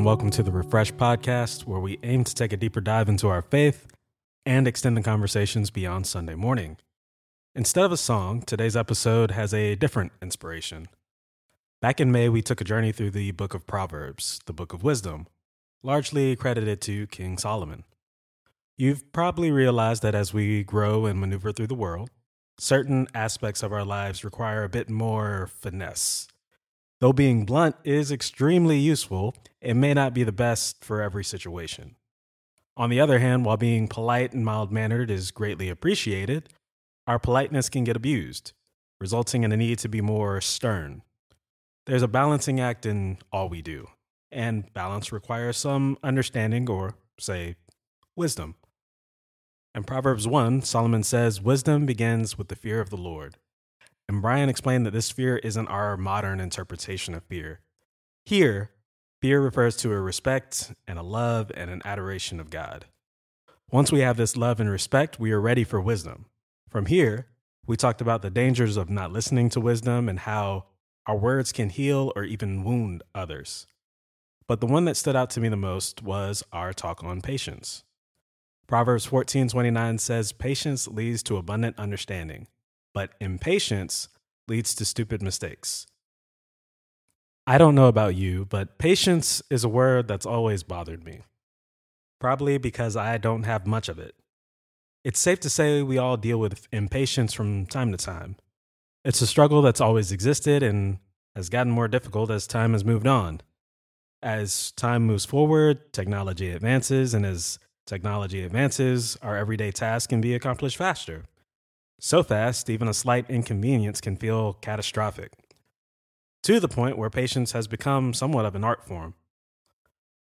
And welcome to the Refresh Podcast, where we aim to take a deeper dive into our faith and extend the conversations beyond Sunday morning. Instead of a song, today's episode has a different inspiration. Back in May, we took a journey through the book of Proverbs, the book of wisdom, largely credited to King Solomon. You've probably realized that as we grow and maneuver through the world, certain aspects of our lives require a bit more finesse Though being blunt is extremely useful, it may not be the best for every situation. On the other hand, while being polite and mild mannered is greatly appreciated, our politeness can get abused, resulting in a need to be more stern. There's a balancing act in all we do, and balance requires some understanding or, say, wisdom. In Proverbs 1, Solomon says, Wisdom begins with the fear of the Lord. And Brian explained that this fear isn't our modern interpretation of fear. Here, fear refers to a respect and a love and an adoration of God. Once we have this love and respect, we are ready for wisdom. From here, we talked about the dangers of not listening to wisdom and how our words can heal or even wound others. But the one that stood out to me the most was our talk on patience. Proverbs 14:29 says patience leads to abundant understanding but impatience leads to stupid mistakes. I don't know about you, but patience is a word that's always bothered me. Probably because I don't have much of it. It's safe to say we all deal with impatience from time to time. It's a struggle that's always existed and has gotten more difficult as time has moved on. As time moves forward, technology advances, and as technology advances, our everyday tasks can be accomplished faster. So fast, even a slight inconvenience can feel catastrophic, to the point where patience has become somewhat of an art form.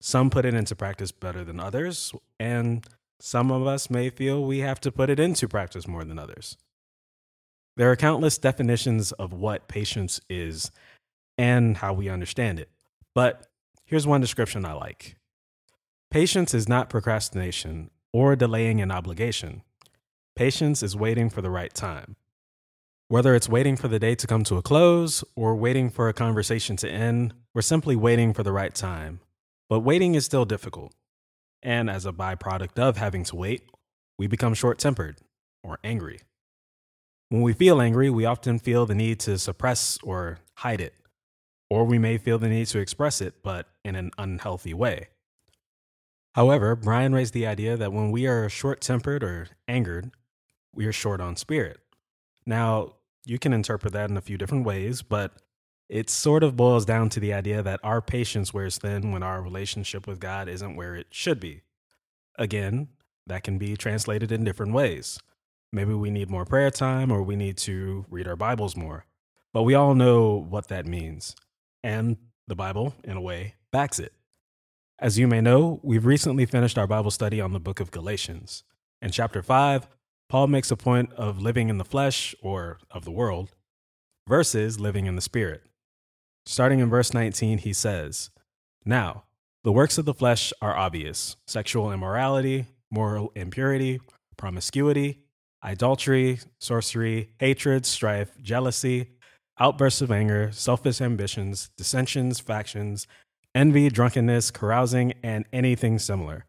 Some put it into practice better than others, and some of us may feel we have to put it into practice more than others. There are countless definitions of what patience is and how we understand it, but here's one description I like Patience is not procrastination or delaying an obligation. Patience is waiting for the right time. Whether it's waiting for the day to come to a close or waiting for a conversation to end, we're simply waiting for the right time. But waiting is still difficult. And as a byproduct of having to wait, we become short tempered or angry. When we feel angry, we often feel the need to suppress or hide it. Or we may feel the need to express it, but in an unhealthy way. However, Brian raised the idea that when we are short tempered or angered, we are short on spirit. Now, you can interpret that in a few different ways, but it sort of boils down to the idea that our patience wears thin when our relationship with God isn't where it should be. Again, that can be translated in different ways. Maybe we need more prayer time or we need to read our Bibles more. But we all know what that means. And the Bible, in a way, backs it. As you may know, we've recently finished our Bible study on the book of Galatians. In chapter 5, Paul makes a point of living in the flesh or of the world versus living in the spirit. Starting in verse 19, he says, Now, the works of the flesh are obvious sexual immorality, moral impurity, promiscuity, idolatry, sorcery, hatred, strife, jealousy, outbursts of anger, selfish ambitions, dissensions, factions, envy, drunkenness, carousing, and anything similar.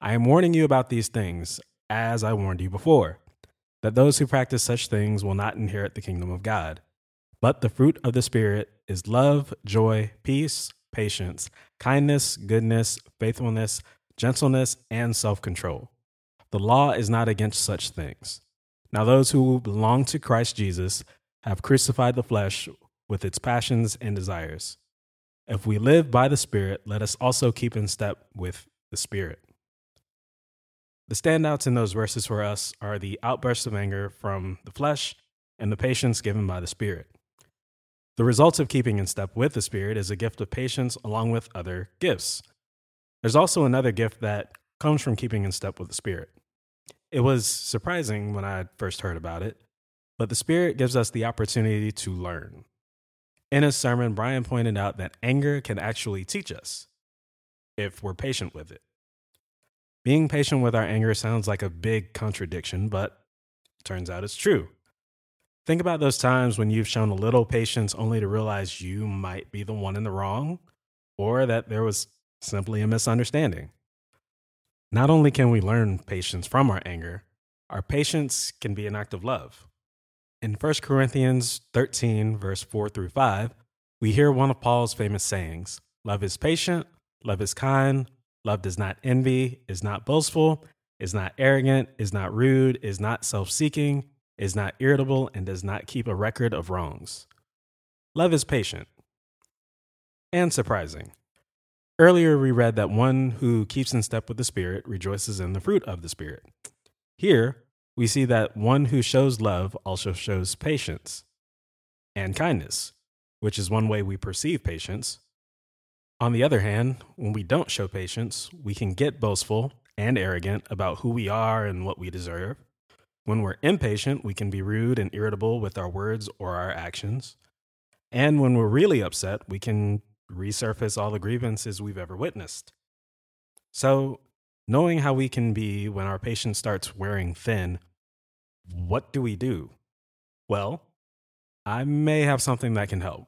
I am warning you about these things as I warned you before, that those who practice such things will not inherit the kingdom of God. But the fruit of the Spirit is love, joy, peace, patience, kindness, goodness, faithfulness, gentleness, and self control. The law is not against such things. Now, those who belong to Christ Jesus have crucified the flesh with its passions and desires. If we live by the Spirit, let us also keep in step with the Spirit. The standouts in those verses for us are the outbursts of anger from the flesh and the patience given by the Spirit. The result of keeping in step with the Spirit is a gift of patience along with other gifts. There's also another gift that comes from keeping in step with the Spirit. It was surprising when I first heard about it, but the Spirit gives us the opportunity to learn. In his sermon, Brian pointed out that anger can actually teach us if we're patient with it. Being patient with our anger sounds like a big contradiction, but turns out it's true. Think about those times when you've shown a little patience only to realize you might be the one in the wrong, or that there was simply a misunderstanding. Not only can we learn patience from our anger, our patience can be an act of love. In 1 Corinthians 13, verse 4 through 5, we hear one of Paul's famous sayings Love is patient, love is kind, love does not envy, is not boastful, is not arrogant, is not rude, is not self seeking, is not irritable, and does not keep a record of wrongs. Love is patient and surprising. Earlier, we read that one who keeps in step with the Spirit rejoices in the fruit of the Spirit. Here, we see that one who shows love also shows patience and kindness, which is one way we perceive patience. On the other hand, when we don't show patience, we can get boastful and arrogant about who we are and what we deserve. When we're impatient, we can be rude and irritable with our words or our actions. And when we're really upset, we can resurface all the grievances we've ever witnessed. So, knowing how we can be when our patience starts wearing thin, what do we do? Well, I may have something that can help.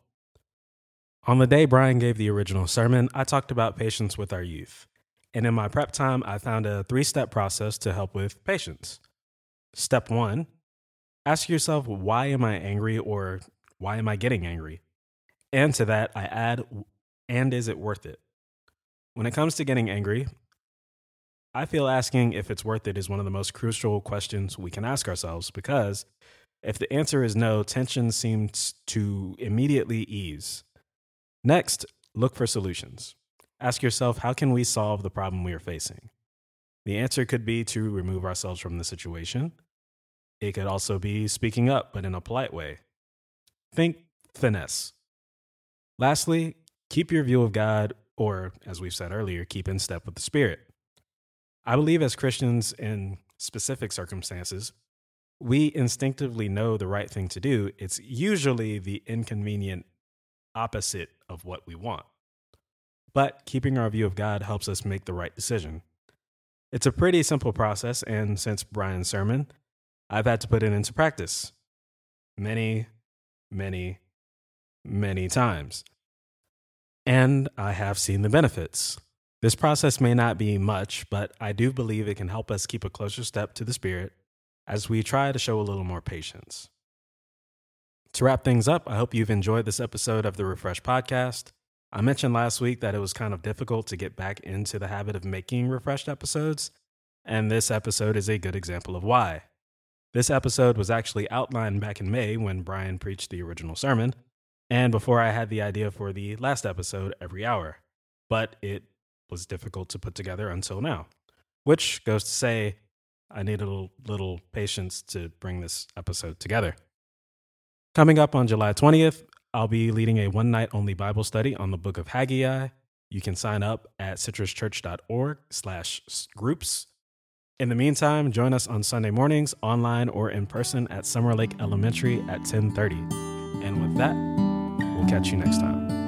On the day Brian gave the original sermon, I talked about patience with our youth. And in my prep time, I found a three step process to help with patience. Step one ask yourself, why am I angry or why am I getting angry? And to that, I add, and is it worth it? When it comes to getting angry, I feel asking if it's worth it is one of the most crucial questions we can ask ourselves because if the answer is no, tension seems to immediately ease. Next, look for solutions. Ask yourself, how can we solve the problem we are facing? The answer could be to remove ourselves from the situation. It could also be speaking up, but in a polite way. Think finesse. Lastly, keep your view of God, or as we've said earlier, keep in step with the Spirit. I believe as Christians in specific circumstances, we instinctively know the right thing to do. It's usually the inconvenient opposite of what we want. But keeping our view of God helps us make the right decision. It's a pretty simple process, and since Brian's sermon, I've had to put it into practice many, many, many times. And I have seen the benefits. This process may not be much, but I do believe it can help us keep a closer step to the Spirit as we try to show a little more patience. To wrap things up, I hope you've enjoyed this episode of the Refresh Podcast. I mentioned last week that it was kind of difficult to get back into the habit of making refreshed episodes, and this episode is a good example of why. This episode was actually outlined back in May when Brian preached the original sermon, and before I had the idea for the last episode every hour, but it was difficult to put together until now, which goes to say I need a little, little patience to bring this episode together. Coming up on July 20th, I'll be leading a one night only Bible study on the book of Haggai. You can sign up at citruschurch.org slash groups. In the meantime, join us on Sunday mornings, online or in person at Summer Lake Elementary at 1030. And with that, we'll catch you next time.